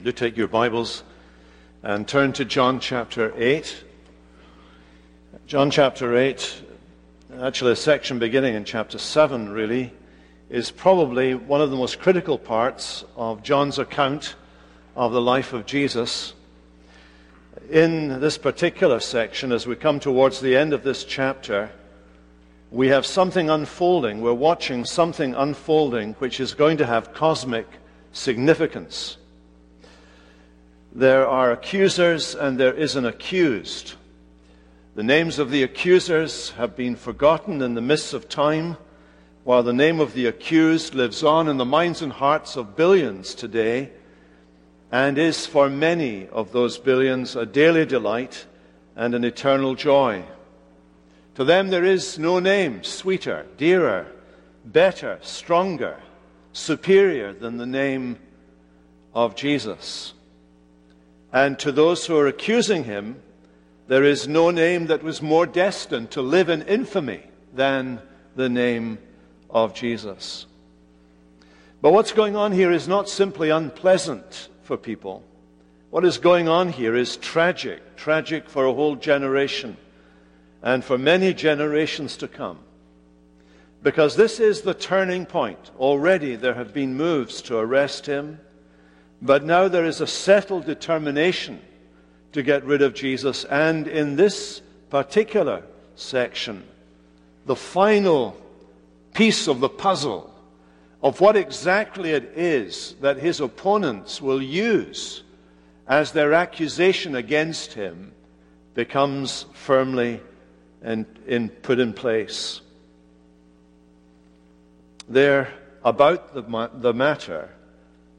Do take your Bibles and turn to John chapter 8. John chapter 8, actually a section beginning in chapter 7, really, is probably one of the most critical parts of John's account of the life of Jesus. In this particular section, as we come towards the end of this chapter, we have something unfolding. We're watching something unfolding which is going to have cosmic significance. There are accusers and there is an accused. The names of the accusers have been forgotten in the mists of time, while the name of the accused lives on in the minds and hearts of billions today and is for many of those billions a daily delight and an eternal joy. To them there is no name sweeter, dearer, better, stronger, superior than the name of Jesus. And to those who are accusing him, there is no name that was more destined to live in infamy than the name of Jesus. But what's going on here is not simply unpleasant for people. What is going on here is tragic, tragic for a whole generation and for many generations to come. Because this is the turning point. Already there have been moves to arrest him, but now there is a settled determination to get rid of Jesus. And in this particular section, the final piece of the puzzle of what exactly it is that his opponents will use as their accusation against him becomes firmly and in, put in place. They're about the, the matter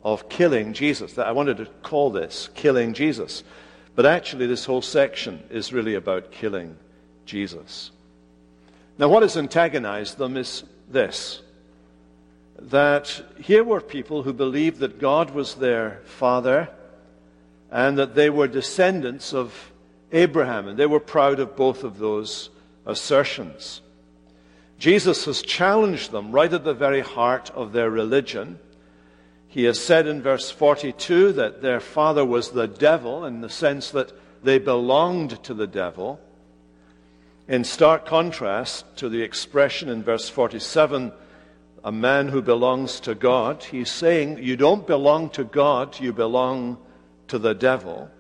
of killing Jesus. That I wanted to call this killing Jesus. But actually, this whole section is really about killing Jesus. Now, what has antagonized them is this that here were people who believed that God was their father and that they were descendants of Abraham, and they were proud of both of those assertions. Jesus has challenged them right at the very heart of their religion. He has said in verse 42 that their father was the devil in the sense that they belonged to the devil. In stark contrast to the expression in verse 47, a man who belongs to God, he's saying, You don't belong to God, you belong to the devil.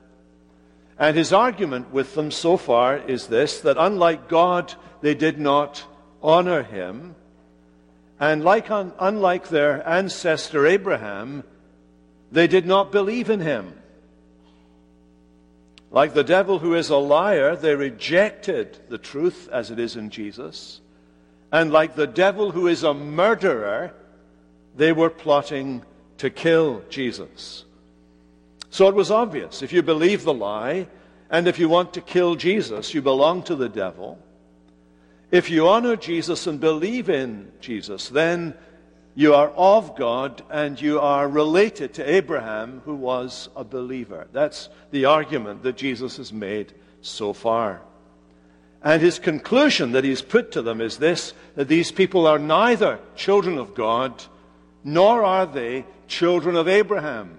And his argument with them so far is this that unlike God, they did not honor him. And like, unlike their ancestor Abraham, they did not believe in him. Like the devil who is a liar, they rejected the truth as it is in Jesus. And like the devil who is a murderer, they were plotting to kill Jesus. So it was obvious. If you believe the lie, and if you want to kill Jesus, you belong to the devil. If you honor Jesus and believe in Jesus, then you are of God and you are related to Abraham, who was a believer. That's the argument that Jesus has made so far. And his conclusion that he's put to them is this that these people are neither children of God, nor are they children of Abraham.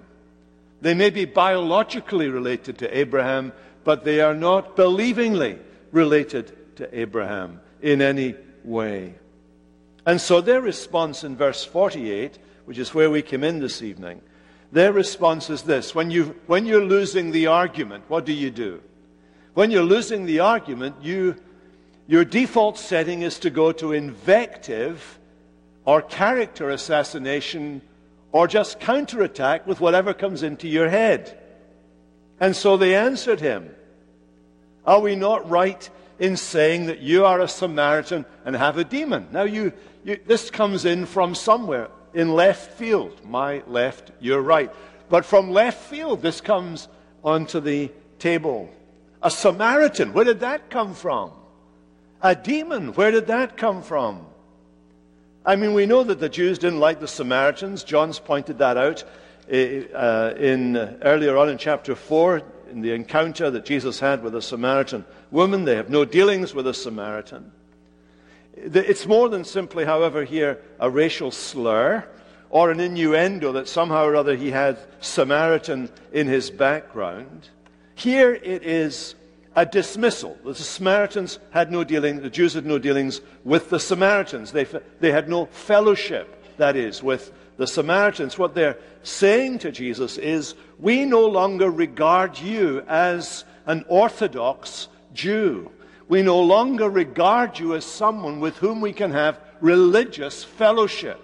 They may be biologically related to Abraham, but they are not believingly related to Abraham in any way. And so their response in verse 48, which is where we came in this evening, their response is this when, you, when you're losing the argument, what do you do? When you're losing the argument, you, your default setting is to go to invective or character assassination or just counterattack with whatever comes into your head. And so they answered him Are we not right in saying that you are a Samaritan and have a demon? Now, you, you, this comes in from somewhere in left field. My left, your right. But from left field, this comes onto the table. A Samaritan, where did that come from? A demon, where did that come from? I mean, we know that the Jews didn't like the Samaritans. John's pointed that out uh, in, uh, earlier on in chapter 4, in the encounter that Jesus had with a Samaritan woman. They have no dealings with a Samaritan. It's more than simply, however, here a racial slur or an innuendo that somehow or other he had Samaritan in his background. Here it is a dismissal. The Samaritans had no dealing, the Jews had no dealings with the Samaritans. They, they had no fellowship, that is, with the Samaritans. What they're saying to Jesus is, We no longer regard you as an Orthodox Jew. We no longer regard you as someone with whom we can have religious fellowship.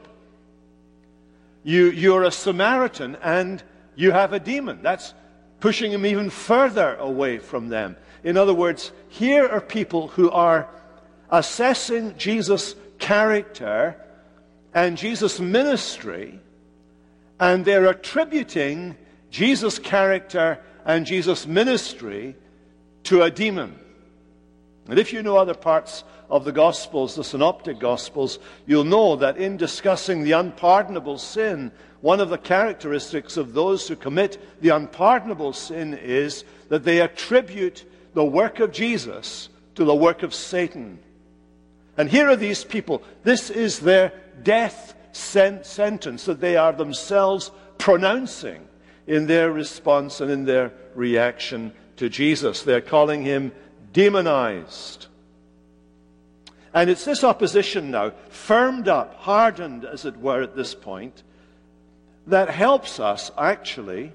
You, you're a Samaritan and you have a demon. That's pushing him even further away from them. In other words, here are people who are assessing Jesus' character and Jesus' ministry, and they're attributing Jesus' character and Jesus' ministry to a demon. And if you know other parts of the Gospels, the Synoptic Gospels, you'll know that in discussing the unpardonable sin, one of the characteristics of those who commit the unpardonable sin is that they attribute the work of Jesus to the work of Satan. And here are these people. This is their death sentence that they are themselves pronouncing in their response and in their reaction to Jesus. They're calling him demonized. And it's this opposition now, firmed up, hardened, as it were, at this point, that helps us actually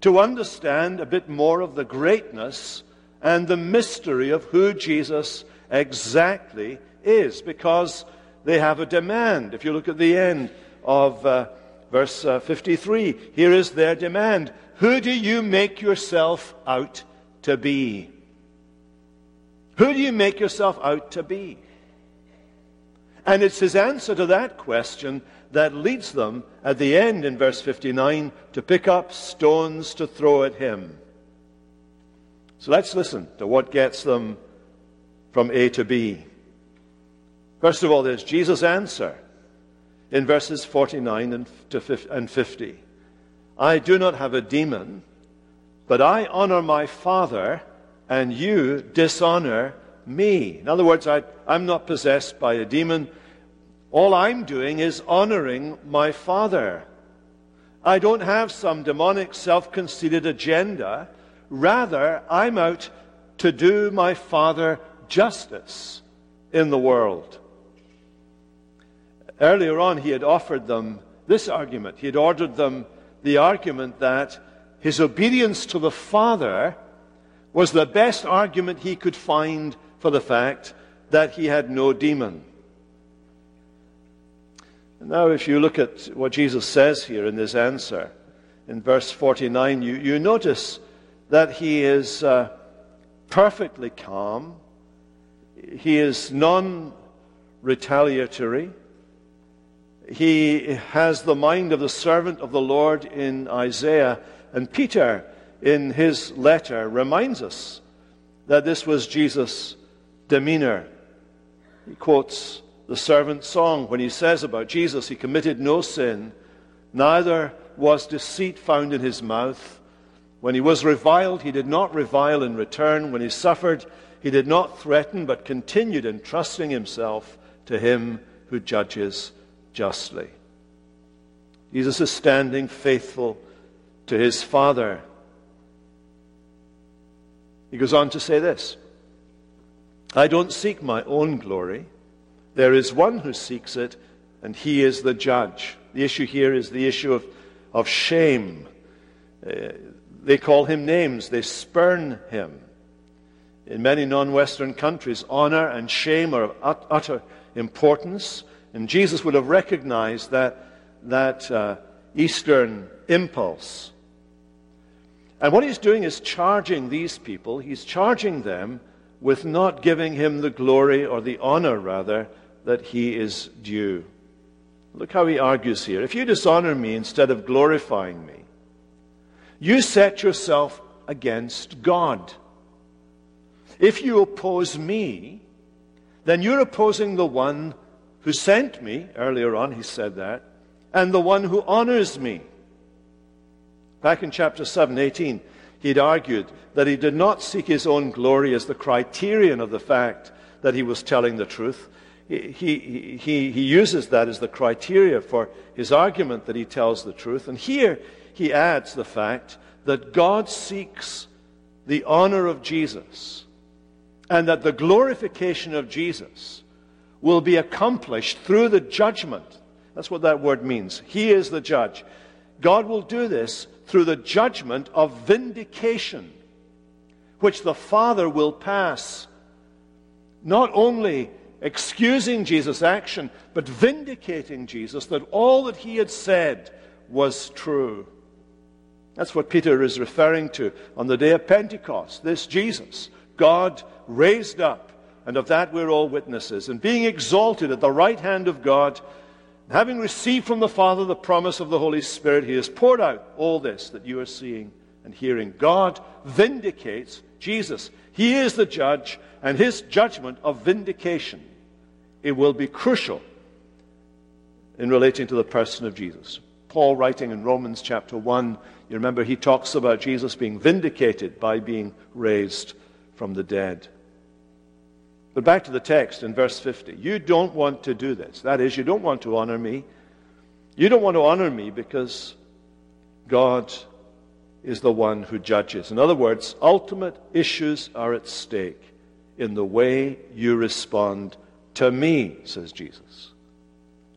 to understand a bit more of the greatness and the mystery of who Jesus exactly is, because they have a demand. If you look at the end of uh, verse uh, 53, here is their demand Who do you make yourself out to be? Who do you make yourself out to be? And it's his answer to that question that leads them at the end in verse 59 to pick up stones to throw at him. So let's listen to what gets them from A to B. First of all, there's Jesus' answer in verses 49 and 50. I do not have a demon, but I honor my Father, and you dishonor me. In other words, I, I'm not possessed by a demon. All I'm doing is honoring my Father. I don't have some demonic, self conceited agenda. Rather, I'm out to do my Father justice in the world. Earlier on, he had offered them this argument. He had ordered them the argument that his obedience to the Father was the best argument he could find for the fact that he had no demon. Now, if you look at what Jesus says here in this answer, in verse 49, you, you notice that he is uh, perfectly calm, he is non retaliatory, he has the mind of the servant of the Lord in Isaiah, and Peter, in his letter, reminds us that this was Jesus' demeanor. He quotes the servant song when he says about Jesus, he committed no sin, neither was deceit found in his mouth. When he was reviled, he did not revile in return. When he suffered, he did not threaten, but continued entrusting himself to him who judges justly. Jesus is standing faithful to his Father. He goes on to say this I don't seek my own glory. There is one who seeks it, and he is the judge. The issue here is the issue of, of shame. Uh, they call him names, they spurn him. In many non Western countries, honor and shame are of utter importance, and Jesus would have recognized that, that uh, Eastern impulse. And what he's doing is charging these people, he's charging them with not giving him the glory or the honor, rather, that he is due. Look how he argues here. If you dishonor me instead of glorifying me, you set yourself against God. If you oppose me, then you're opposing the one who sent me. Earlier on, he said that. And the one who honors me. Back in chapter 7, 18, he'd argued that he did not seek his own glory as the criterion of the fact that he was telling the truth. he, he, he, he uses that as the criteria for his argument that he tells the truth. And here he adds the fact that God seeks the honor of Jesus and that the glorification of Jesus will be accomplished through the judgment. That's what that word means. He is the judge. God will do this through the judgment of vindication, which the Father will pass, not only excusing Jesus' action, but vindicating Jesus that all that he had said was true. That's what Peter is referring to on the day of Pentecost. This Jesus, God raised up, and of that we're all witnesses, and being exalted at the right hand of God, having received from the Father the promise of the Holy Spirit, he has poured out all this that you are seeing and hearing. God vindicates Jesus. He is the judge, and his judgment of vindication it will be crucial in relating to the person of Jesus. Paul, writing in Romans chapter 1, you remember he talks about Jesus being vindicated by being raised from the dead. But back to the text in verse 50. You don't want to do this. That is, you don't want to honor me. You don't want to honor me because God is the one who judges. In other words, ultimate issues are at stake in the way you respond to me, says Jesus.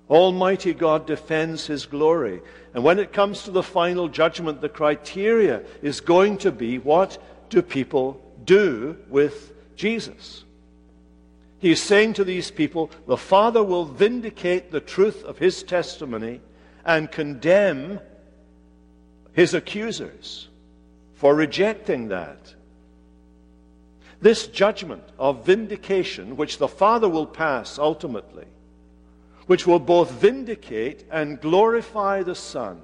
Almighty God defends his glory. And when it comes to the final judgment, the criteria is going to be what do people do with Jesus? He's saying to these people, the Father will vindicate the truth of his testimony and condemn his accusers for rejecting that. This judgment of vindication, which the Father will pass ultimately, which will both vindicate and glorify the Son,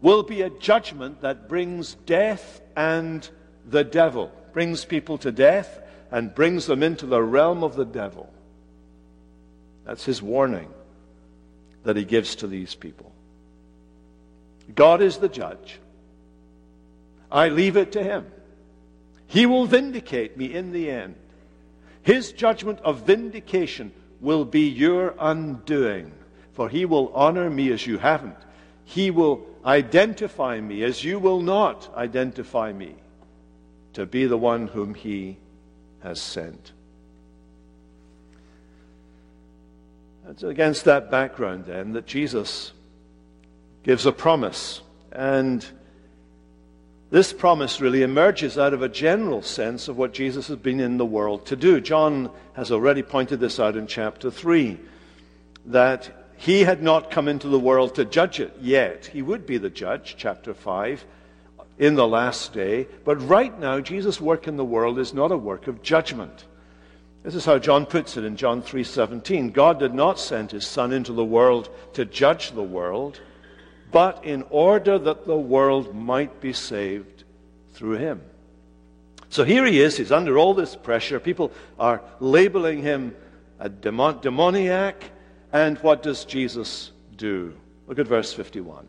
will be a judgment that brings death and the devil, brings people to death and brings them into the realm of the devil. That's his warning that he gives to these people. God is the judge. I leave it to him. He will vindicate me in the end. His judgment of vindication will be your undoing, for he will honor me as you haven't. He will identify me as you will not identify me to be the one whom he has sent. It's against that background, then, that Jesus gives a promise. And this promise really emerges out of a general sense of what Jesus has been in the world to do. John has already pointed this out in chapter 3 that he had not come into the world to judge it yet. He would be the judge, chapter 5, in the last day. But right now, Jesus' work in the world is not a work of judgment. This is how John puts it in John 3:17. God did not send his son into the world to judge the world, but in order that the world might be saved through him. So here he is, he's under all this pressure. People are labeling him a demoniac. And what does Jesus do? Look at verse 51.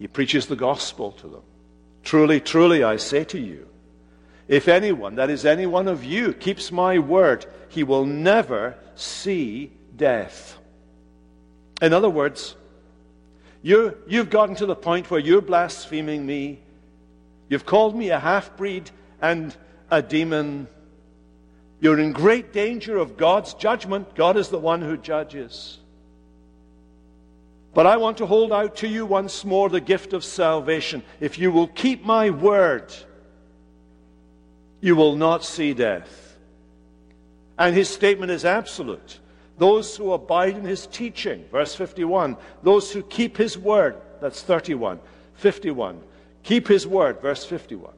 He preaches the gospel to them. Truly, truly, I say to you, if anyone, that is, any one of you, keeps my word, he will never see death. In other words, you you've gotten to the point where you're blaspheming me. You've called me a half breed and a demon. You're in great danger of God's judgment. God is the one who judges. But I want to hold out to you once more the gift of salvation. If you will keep my word, you will not see death. And his statement is absolute. Those who abide in his teaching, verse 51. Those who keep his word, that's 31. 51. Keep his word, verse 51.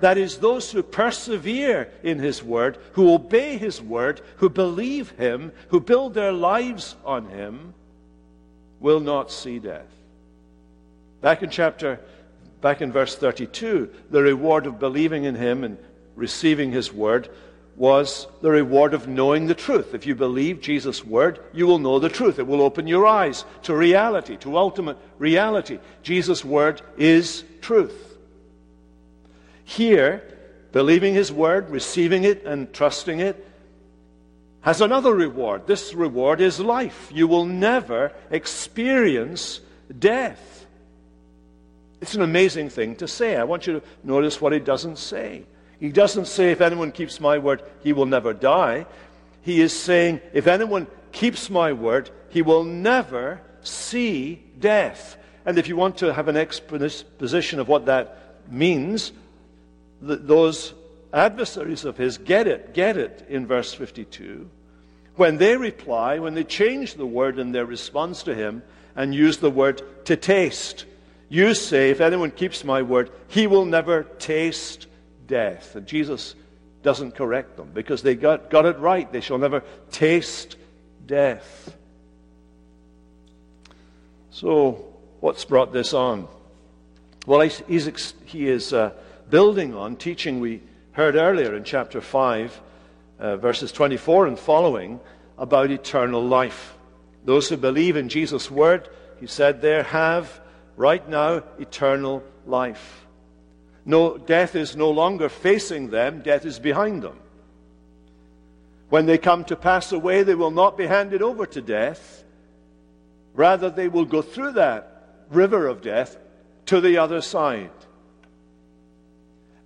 That is, those who persevere in his word, who obey his word, who believe him, who build their lives on him, will not see death. Back in chapter, back in verse 32, the reward of believing in him and receiving his word was the reward of knowing the truth. If you believe Jesus' word, you will know the truth. It will open your eyes to reality, to ultimate reality. Jesus' word is truth. Here, believing his word, receiving it, and trusting it has another reward. This reward is life. You will never experience death. It's an amazing thing to say. I want you to notice what he doesn't say. He doesn't say, if anyone keeps my word, he will never die. He is saying, if anyone keeps my word, he will never see death. And if you want to have an exposition of what that means, those adversaries of his get it, get it in verse 52. When they reply, when they change the word in their response to him and use the word to taste, you say, if anyone keeps my word, he will never taste death. And Jesus doesn't correct them because they got, got it right. They shall never taste death. So, what's brought this on? Well, he is uh, building on teaching we heard earlier in chapter 5, uh, verses 24 and following, about eternal life. Those who believe in Jesus' word, he said there, have right now eternal life. No, death is no longer facing them, death is behind them. When they come to pass away, they will not be handed over to death. Rather, they will go through that river of death to the other side.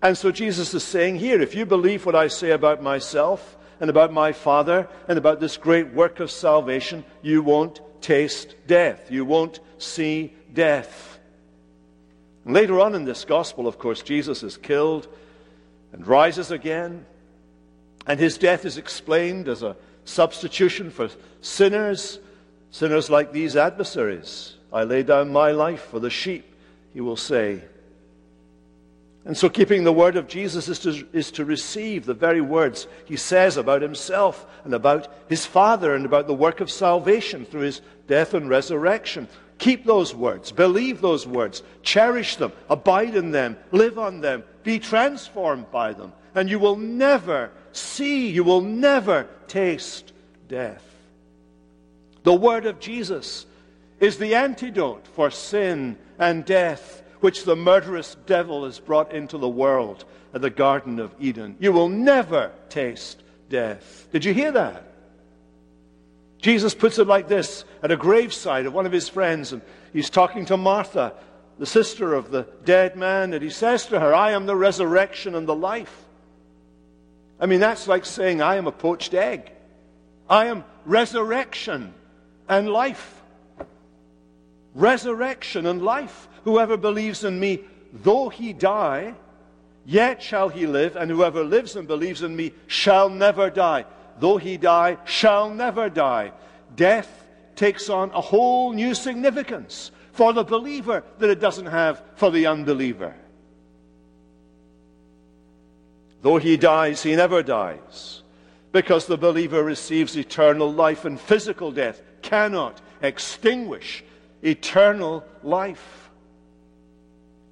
And so Jesus is saying here if you believe what I say about myself and about my Father and about this great work of salvation, you won't taste death. You won't see death. And later on in this gospel, of course, Jesus is killed and rises again. And his death is explained as a substitution for sinners, sinners like these adversaries. I lay down my life for the sheep, he will say. And so, keeping the word of Jesus is to, is to receive the very words he says about himself and about his Father and about the work of salvation through his death and resurrection. Keep those words, believe those words, cherish them, abide in them, live on them, be transformed by them, and you will never see, you will never taste death. The word of Jesus is the antidote for sin and death which the murderous devil has brought into the world at the Garden of Eden. You will never taste death. Did you hear that? Jesus puts it like this at a graveside of one of his friends, and he's talking to Martha, the sister of the dead man, and he says to her, I am the resurrection and the life. I mean, that's like saying, I am a poached egg. I am resurrection and life. Resurrection and life. Whoever believes in me, though he die, yet shall he live, and whoever lives and believes in me shall never die. Though he die, shall never die. Death takes on a whole new significance for the believer that it doesn't have for the unbeliever. Though he dies, he never dies, because the believer receives eternal life, and physical death cannot extinguish eternal life.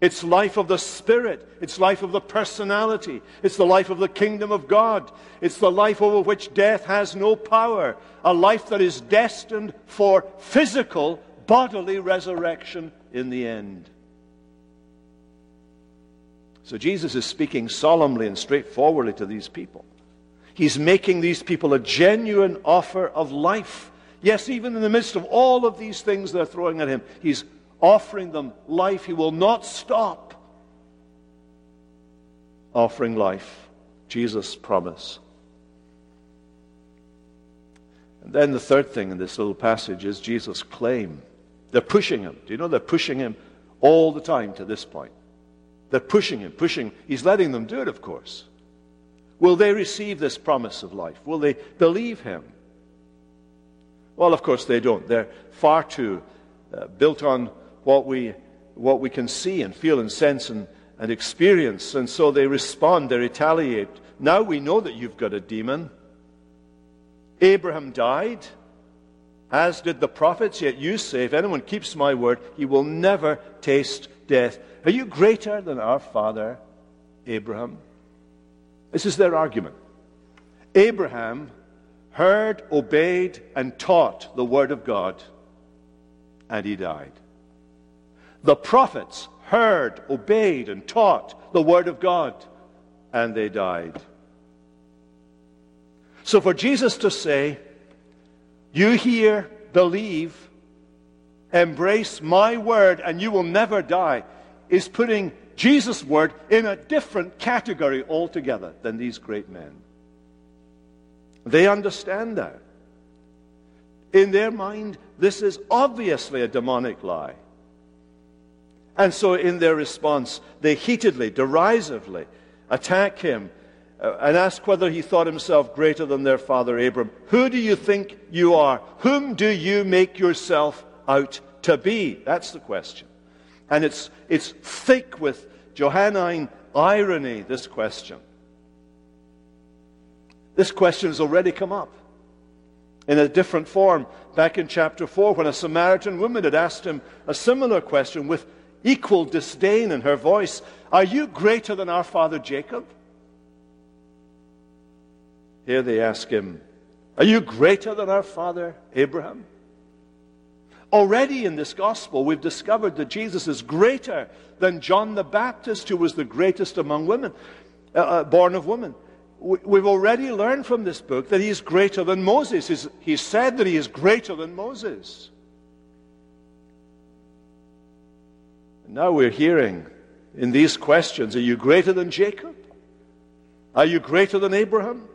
It's life of the Spirit. It's life of the personality. It's the life of the kingdom of God. It's the life over which death has no power. A life that is destined for physical, bodily resurrection in the end. So Jesus is speaking solemnly and straightforwardly to these people. He's making these people a genuine offer of life. Yes, even in the midst of all of these things they're throwing at him, he's offering them life. He will not stop offering life. Jesus' promise. And then the third thing in this little passage is Jesus' claim. They're pushing him. Do you know they're pushing him all the time to this point? They're pushing him, pushing. He's letting them do it, of course. Will they receive this promise of life? Will they believe him? Well, of course they don't. They're far too uh, built on what we, what we can see and feel and sense and, and experience. And so they respond, they retaliate. Now we know that you've got a demon. Abraham died, as did the prophets, yet you say, if anyone keeps my word, he will never taste death. Are you greater than our father, Abraham? This is their argument. Abraham heard, obeyed, and taught the word of God, and he died. The prophets heard, obeyed, and taught the word of God, and they died. So for Jesus to say, You hear, believe, embrace my word, and you will never die, is putting Jesus' word in a different category altogether than these great men. They understand that. In their mind, this is obviously a demonic lie. And so, in their response, they heatedly, derisively attack him uh, and ask whether he thought himself greater than their father Abram. Who do you think you are? Whom do you make yourself out to be? That's the question. And it's, it's thick with Johannine irony, this question. This question has already come up in a different form back in chapter 4 when a Samaritan woman had asked him a similar question with equal disdain in her voice Are you greater than our father Jacob? Here they ask him, Are you greater than our father Abraham? Already in this gospel, we've discovered that Jesus is greater than John the Baptist, who was the greatest among women, uh, uh, born of women. We've already learned from this book that he is greater than Moses. He's, he said that he is greater than Moses. Now we're hearing in these questions Are you greater than Jacob? Are you greater than Abraham?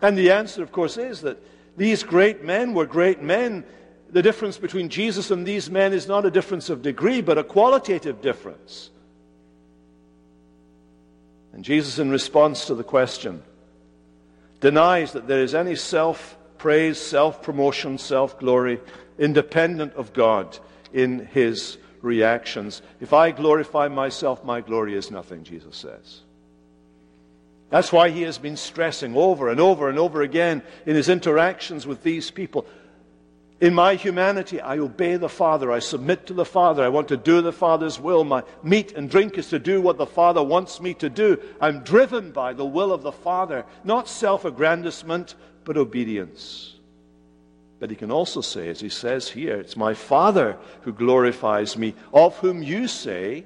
And the answer, of course, is that these great men were great men. The difference between Jesus and these men is not a difference of degree, but a qualitative difference. And Jesus, in response to the question, denies that there is any self praise, self promotion, self glory independent of God in his reactions. If I glorify myself, my glory is nothing, Jesus says. That's why he has been stressing over and over and over again in his interactions with these people. In my humanity, I obey the Father. I submit to the Father. I want to do the Father's will. My meat and drink is to do what the Father wants me to do. I'm driven by the will of the Father, not self aggrandizement, but obedience. But he can also say, as he says here, it's my Father who glorifies me, of whom you say,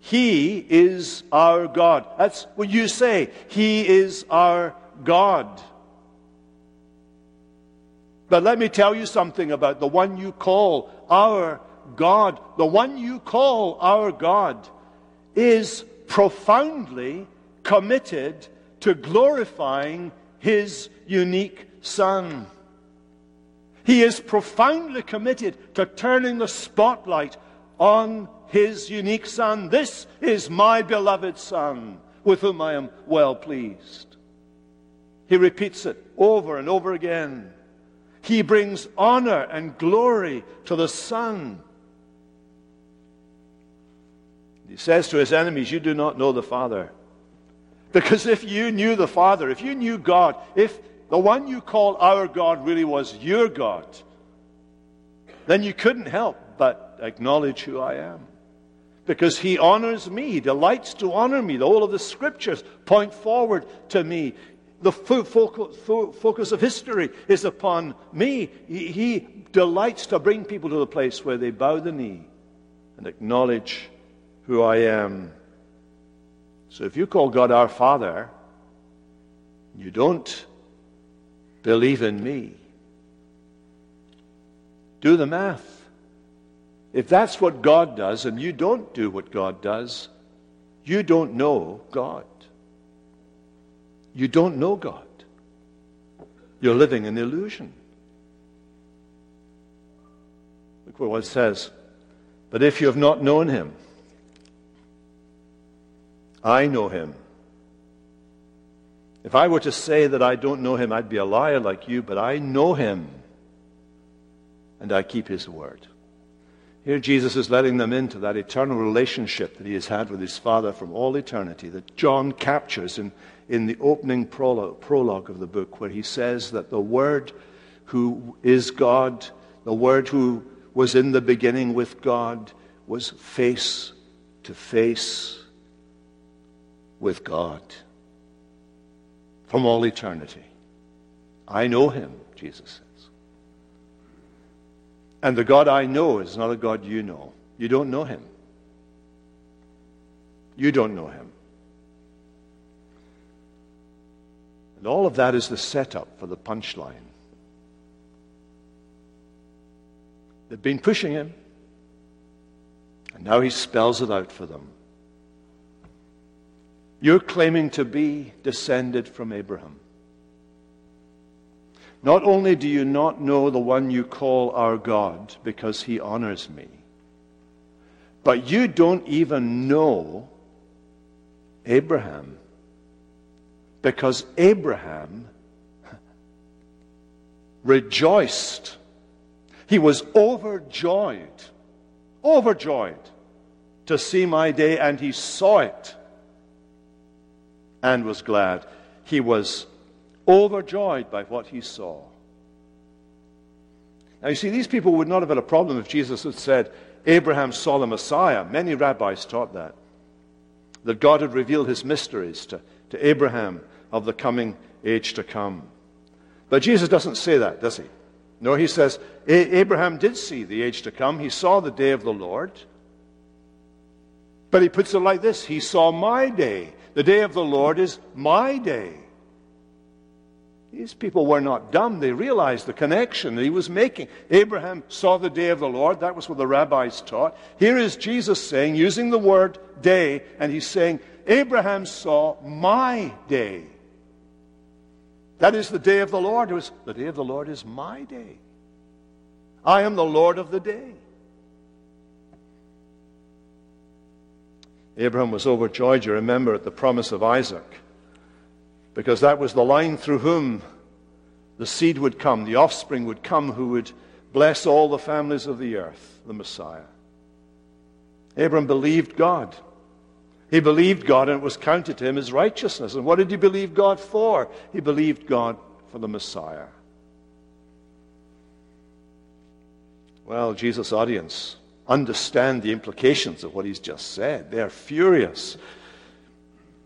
he is our God. That's what you say. He is our God. But let me tell you something about the one you call our God. The one you call our God is profoundly committed to glorifying his unique Son. He is profoundly committed to turning the spotlight on his unique Son. This is my beloved Son, with whom I am well pleased. He repeats it over and over again. He brings honor and glory to the Son. He says to his enemies, You do not know the Father. Because if you knew the Father, if you knew God, if the one you call our God really was your God, then you couldn't help but acknowledge who I am because he honors me, he delights to honor me. The whole of the scriptures point forward to me. The focus of history is upon me. He delights to bring people to the place where they bow the knee and acknowledge who I am. So if you call God our Father, you don't believe in me. Do the math. If that's what God does and you don't do what God does, you don't know God. You don't know God. You're living in illusion. Look what it says. But if you have not known him, I know him. If I were to say that I don't know him, I'd be a liar like you, but I know him and I keep his word. Here, Jesus is letting them into that eternal relationship that he has had with his Father from all eternity, that John captures in, in the opening prologue, prologue of the book, where he says that the Word who is God, the Word who was in the beginning with God, was face to face with God from all eternity. I know him, Jesus says. And the God I know is not a God you know. You don't know him. You don't know him. And all of that is the setup for the punchline. They've been pushing him, and now he spells it out for them. You're claiming to be descended from Abraham. Not only do you not know the one you call our God because he honors me, but you don't even know Abraham because Abraham rejoiced. He was overjoyed, overjoyed to see my day, and he saw it and was glad. He was overjoyed by what he saw. Now, you see, these people would not have had a problem if Jesus had said, Abraham saw the Messiah. Many rabbis taught that. That God had revealed his mysteries to, to Abraham of the coming age to come. But Jesus doesn't say that, does he? No, he says, Abraham did see the age to come. He saw the day of the Lord. But he puts it like this He saw my day. The day of the Lord is my day. These people were not dumb. They realized the connection that he was making. Abraham saw the day of the Lord. That was what the rabbis taught. Here is Jesus saying, using the word day, and he's saying, Abraham saw my day. That is the day of the Lord. It was, the day of the Lord is my day. I am the Lord of the day. Abraham was overjoyed, you remember, at the promise of Isaac because that was the line through whom the seed would come, the offspring would come who would bless all the families of the earth, the Messiah. Abram believed God. He believed God and it was counted to him as righteousness. And what did he believe God for? He believed God for the Messiah. Well, Jesus' audience understand the implications of what he's just said. They're furious.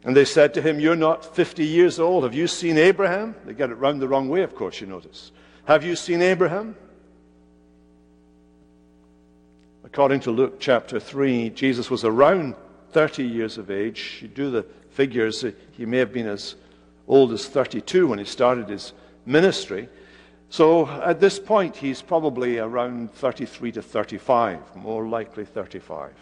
And they said to him, You're not 50 years old. Have you seen Abraham? They get it round the wrong way, of course, you notice. Have you seen Abraham? According to Luke chapter 3, Jesus was around 30 years of age. You do the figures, he may have been as old as 32 when he started his ministry. So at this point, he's probably around 33 to 35, more likely 35.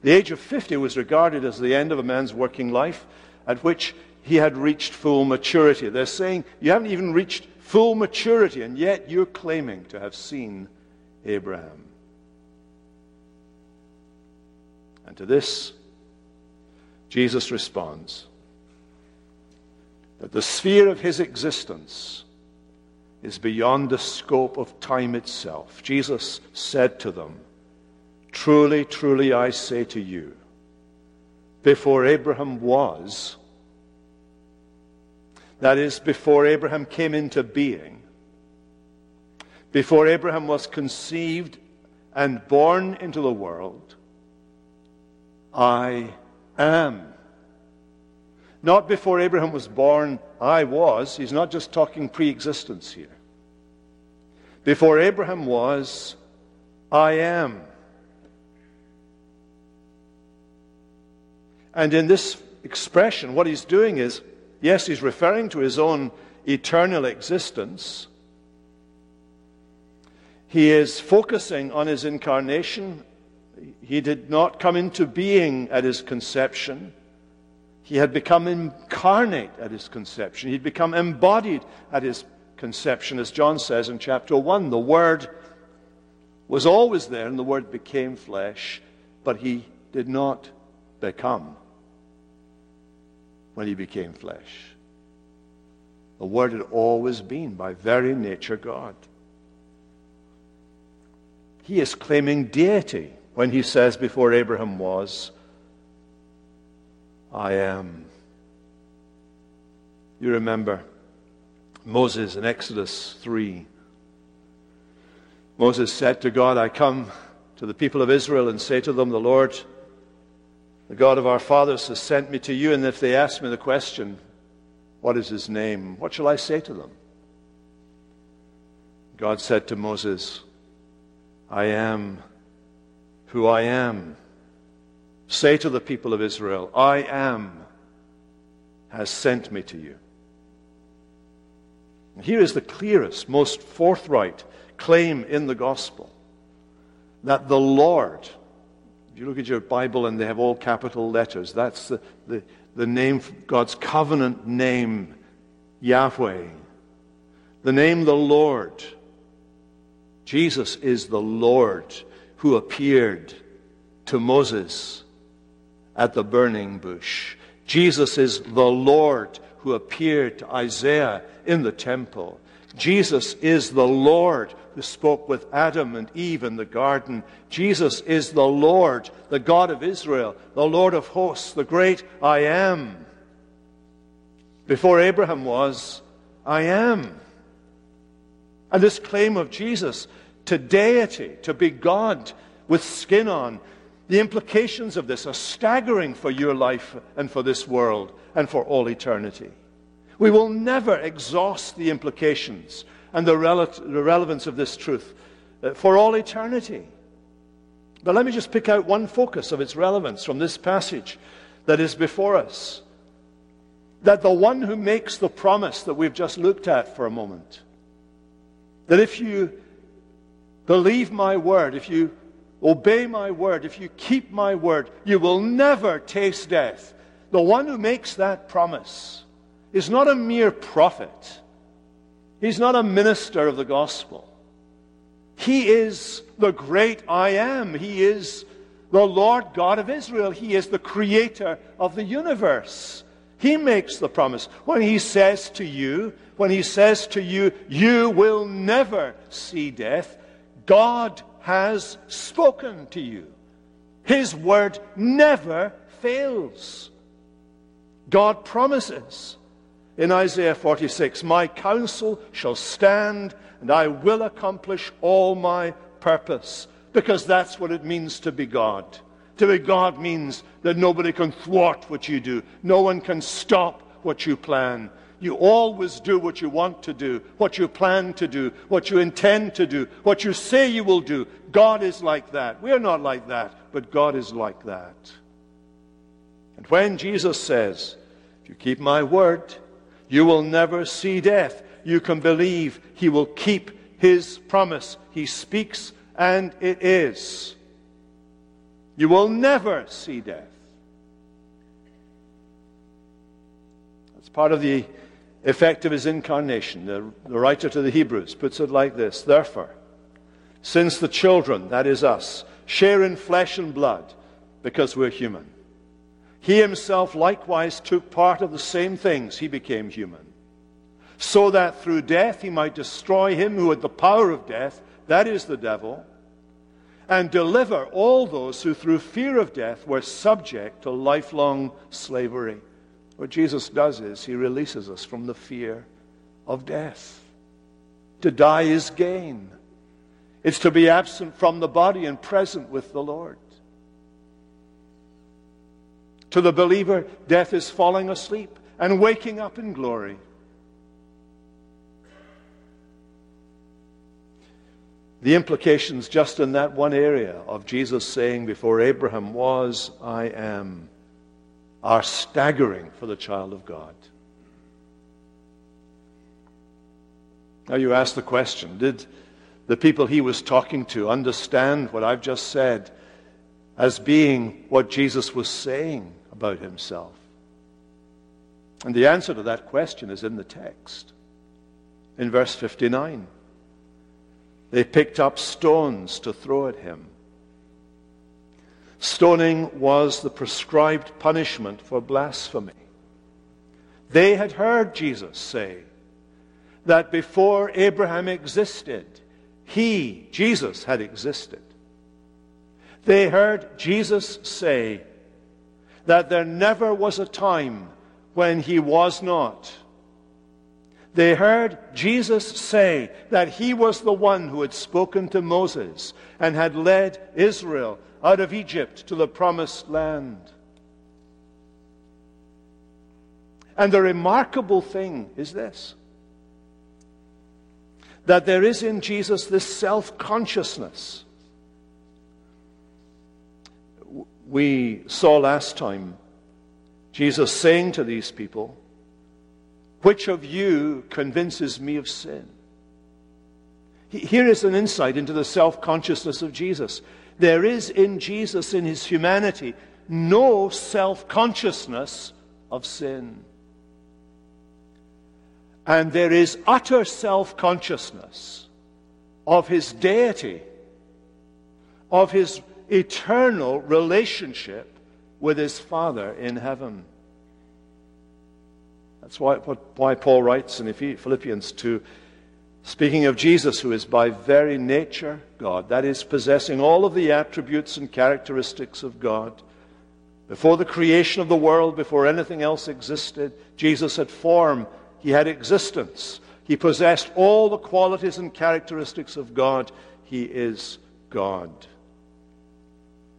The age of 50 was regarded as the end of a man's working life at which he had reached full maturity. They're saying you haven't even reached full maturity, and yet you're claiming to have seen Abraham. And to this, Jesus responds that the sphere of his existence is beyond the scope of time itself. Jesus said to them, Truly, truly, I say to you, before Abraham was, that is, before Abraham came into being, before Abraham was conceived and born into the world, I am. Not before Abraham was born, I was. He's not just talking pre existence here. Before Abraham was, I am. And in this expression, what he's doing is, yes, he's referring to his own eternal existence. He is focusing on his incarnation. He did not come into being at his conception. He had become incarnate at his conception. He'd become embodied at his conception, as John says in chapter 1. The Word was always there, and the Word became flesh, but he did not become when he became flesh. The Word had always been, by very nature, God. He is claiming deity when he says, Before Abraham was, I am. You remember Moses in Exodus 3. Moses said to God, I come to the people of Israel and say to them, The Lord, the God of our fathers has sent me to you, and if they ask me the question, What is his name? What shall I say to them? God said to Moses, I am who I am. Say to the people of Israel, I am has sent me to you. Here is the clearest, most forthright claim in the gospel that the Lord, if you look at your Bible and they have all capital letters, that's the, the, the name, God's covenant name, Yahweh. The name the Lord. Jesus is the Lord who appeared to Moses at the burning bush. Jesus is the Lord who appeared to Isaiah in the temple. Jesus is the Lord who spoke with Adam and Eve in the garden. Jesus is the Lord, the God of Israel, the Lord of hosts, the great I am. Before Abraham was, I am. And this claim of Jesus to deity, to be God with skin on, the implications of this are staggering for your life and for this world and for all eternity. We will never exhaust the implications and the, rele- the relevance of this truth uh, for all eternity. But let me just pick out one focus of its relevance from this passage that is before us. That the one who makes the promise that we've just looked at for a moment, that if you believe my word, if you obey my word, if you keep my word, you will never taste death. The one who makes that promise is not a mere prophet. He's not a minister of the gospel. He is the great I am. He is the Lord God of Israel. He is the creator of the universe. He makes the promise. When he says to you, when he says to you, you will never see death, God has spoken to you. His word never fails. God promises in Isaiah 46 My counsel shall stand, and I will accomplish all my purpose. Because that's what it means to be God. To be God means that nobody can thwart what you do, no one can stop what you plan. You always do what you want to do, what you plan to do, what you intend to do, what you say you will do. God is like that. We're not like that, but God is like that. And when Jesus says, If you keep my word, you will never see death. You can believe he will keep his promise. He speaks, and it is. You will never see death. That's part of the effect of his incarnation. The, the writer to the Hebrews puts it like this Therefore, since the children, that is us, share in flesh and blood, because we're human, he himself likewise took part of the same things. He became human. So that through death he might destroy him who had the power of death, that is the devil, and deliver all those who through fear of death were subject to lifelong slavery. What Jesus does is he releases us from the fear of death. To die is gain. It's to be absent from the body and present with the Lord. To the believer, death is falling asleep and waking up in glory. The implications just in that one area of Jesus saying, Before Abraham was, I am, are staggering for the child of God. Now you ask the question Did the people he was talking to understand what I've just said as being what Jesus was saying? about himself? And the answer to that question is in the text. In verse 59, they picked up stones to throw at him. Stoning was the prescribed punishment for blasphemy. They had heard Jesus say that before Abraham existed, he, Jesus, had existed. They heard Jesus say that there never was a time when he was not. They heard Jesus say that he was the one who had spoken to Moses and had led Israel out of Egypt to the promised land. And the remarkable thing is this that there is in Jesus this self consciousness we saw last time Jesus saying to these people, Which of you convinces me of sin? Here is an insight into the self consciousness of Jesus. There is in Jesus, in his humanity, no self consciousness of sin. And there is utter self consciousness of his deity, of his eternal relationship with his Father in heaven. That's why, why Paul writes in Philippians 2 Speaking of Jesus, who is by very nature God, that is, possessing all of the attributes and characteristics of God. Before the creation of the world, before anything else existed, Jesus had form, he had existence. He possessed all the qualities and characteristics of God. He is God.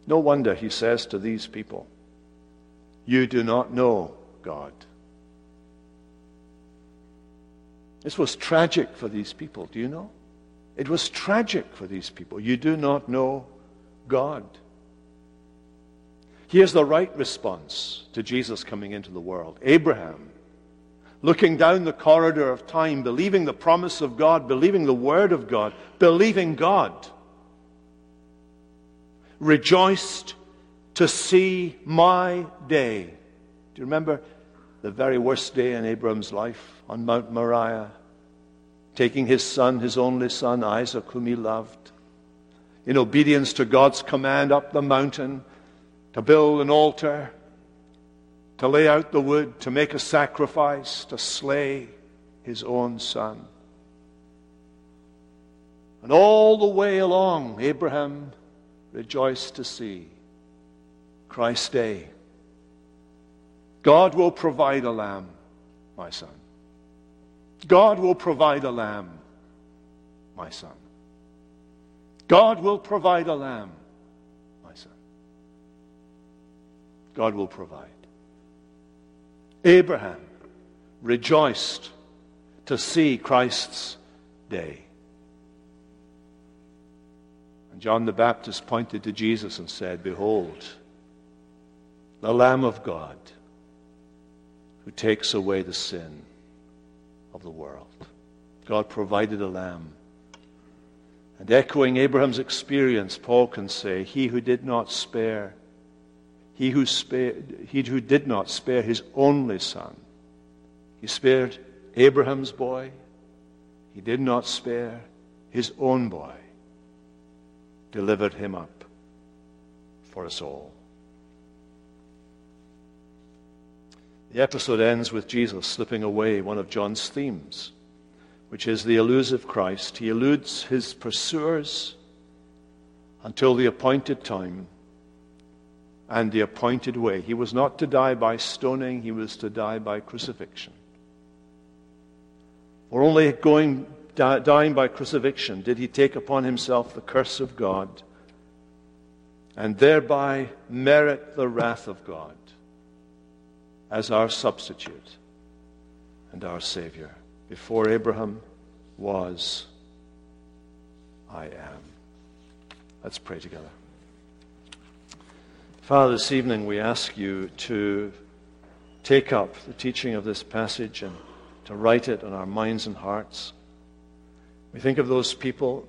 No wonder he says to these people, You do not know God. This was tragic for these people, do you know? It was tragic for these people. You do not know God. Here's the right response to Jesus coming into the world Abraham, looking down the corridor of time, believing the promise of God, believing the word of God, believing God, rejoiced to see my day. Do you remember the very worst day in Abraham's life? On Mount Moriah, taking his son, his only son, Isaac, whom he loved, in obedience to God's command up the mountain to build an altar, to lay out the wood, to make a sacrifice, to slay his own son. And all the way along, Abraham rejoiced to see Christ's day. God will provide a lamb, my son. God will provide a lamb, my son. God will provide a lamb, my son. God will provide. Abraham rejoiced to see Christ's day. And John the Baptist pointed to Jesus and said, Behold, the Lamb of God who takes away the sin of the world. God provided a lamb. And echoing Abraham's experience, Paul can say, He who did not spare, he who, spared, he who did not spare his only son, he spared Abraham's boy, he did not spare his own boy, delivered him up for us all. The episode ends with Jesus slipping away one of John's themes, which is the elusive Christ. He eludes his pursuers until the appointed time and the appointed way. He was not to die by stoning, he was to die by crucifixion. For only going dying by crucifixion did he take upon himself the curse of God and thereby merit the wrath of God as our substitute and our Savior. Before Abraham was, I am. Let's pray together. Father, this evening we ask you to take up the teaching of this passage and to write it on our minds and hearts. We think of those people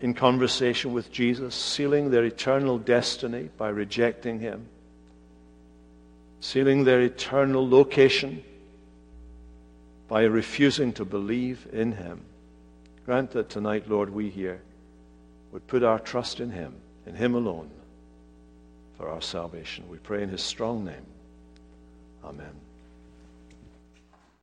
in conversation with Jesus, sealing their eternal destiny by rejecting him sealing their eternal location by refusing to believe in Him. Grant that tonight, Lord, we here would put our trust in Him, in Him alone, for our salvation. We pray in His strong name. Amen.